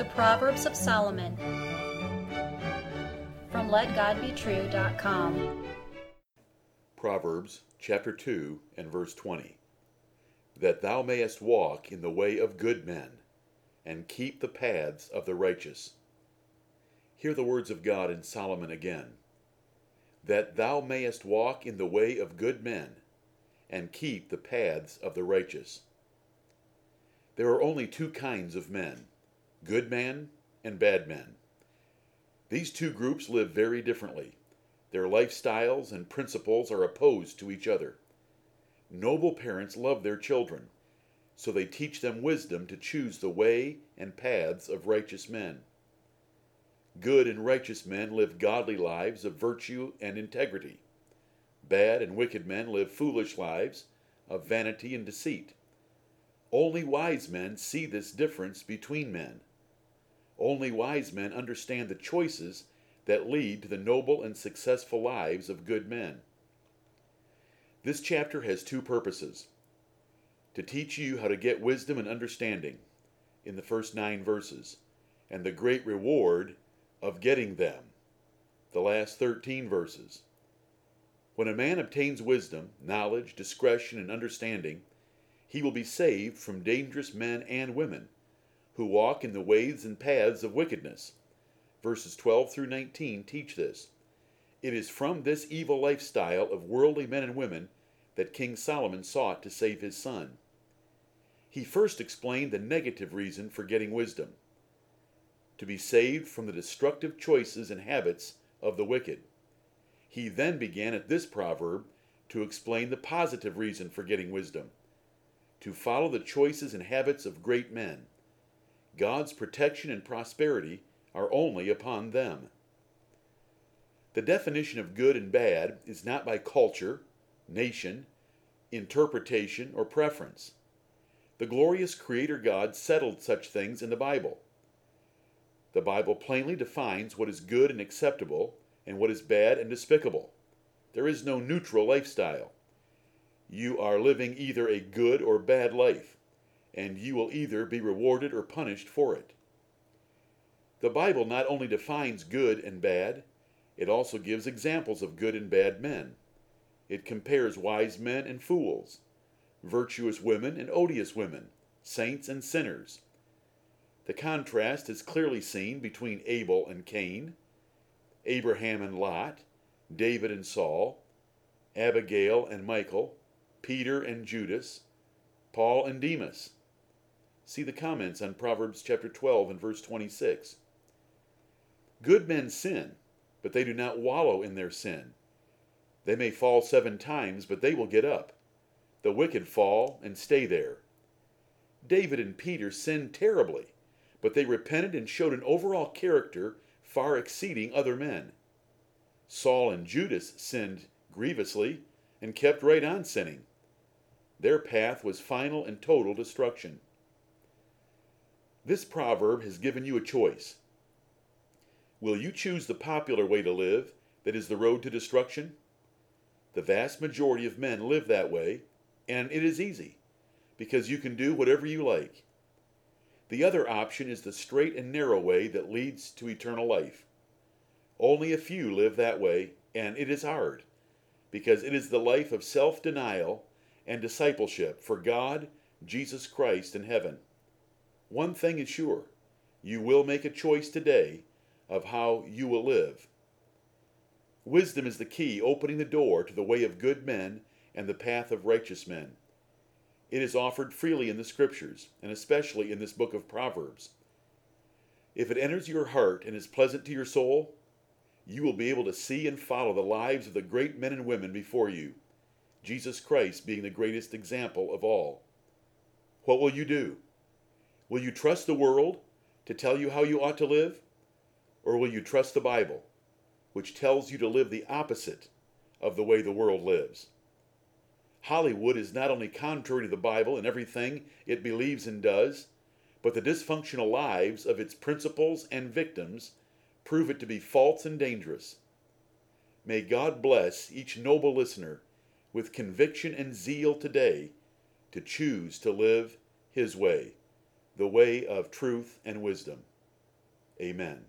The Proverbs of Solomon from LetGodBetrue.com. Proverbs chapter 2 and verse 20. That thou mayest walk in the way of good men, and keep the paths of the righteous. Hear the words of God in Solomon again. That thou mayest walk in the way of good men, and keep the paths of the righteous. There are only two kinds of men good men and bad men. These two groups live very differently. Their lifestyles and principles are opposed to each other. Noble parents love their children, so they teach them wisdom to choose the way and paths of righteous men. Good and righteous men live godly lives of virtue and integrity. Bad and wicked men live foolish lives of vanity and deceit. Only wise men see this difference between men. Only wise men understand the choices that lead to the noble and successful lives of good men. This chapter has two purposes to teach you how to get wisdom and understanding in the first nine verses, and the great reward of getting them, the last 13 verses. When a man obtains wisdom, knowledge, discretion, and understanding, he will be saved from dangerous men and women who walk in the ways and paths of wickedness. Verses 12 through 19 teach this. It is from this evil lifestyle of worldly men and women that King Solomon sought to save his son. He first explained the negative reason for getting wisdom to be saved from the destructive choices and habits of the wicked. He then began at this proverb to explain the positive reason for getting wisdom to follow the choices and habits of great men. God's protection and prosperity are only upon them. The definition of good and bad is not by culture, nation, interpretation, or preference. The glorious Creator God settled such things in the Bible. The Bible plainly defines what is good and acceptable and what is bad and despicable. There is no neutral lifestyle. You are living either a good or bad life, and you will either be rewarded or punished for it. The Bible not only defines good and bad, it also gives examples of good and bad men. It compares wise men and fools, virtuous women and odious women, saints and sinners. The contrast is clearly seen between Abel and Cain, Abraham and Lot, David and Saul, Abigail and Michal, Peter and Judas, Paul and Demas. See the comments on Proverbs chapter 12 and verse 26. Good men sin, but they do not wallow in their sin. They may fall seven times, but they will get up. The wicked fall and stay there. David and Peter sinned terribly, but they repented and showed an overall character far exceeding other men. Saul and Judas sinned grievously and kept right on sinning. Their path was final and total destruction. This proverb has given you a choice. Will you choose the popular way to live, that is the road to destruction? The vast majority of men live that way, and it is easy, because you can do whatever you like. The other option is the straight and narrow way that leads to eternal life. Only a few live that way, and it is hard, because it is the life of self denial and discipleship for God, Jesus Christ, in heaven. One thing is sure you will make a choice today of how you will live. Wisdom is the key opening the door to the way of good men and the path of righteous men. It is offered freely in the Scriptures, and especially in this book of Proverbs. If it enters your heart and is pleasant to your soul, you will be able to see and follow the lives of the great men and women before you Jesus Christ being the greatest example of all. What will you do? Will you trust the world to tell you how you ought to live? Or will you trust the Bible, which tells you to live the opposite of the way the world lives? Hollywood is not only contrary to the Bible in everything it believes and does, but the dysfunctional lives of its principals and victims prove it to be false and dangerous. May God bless each noble listener with conviction and zeal today to choose to live His way, the way of truth and wisdom. Amen.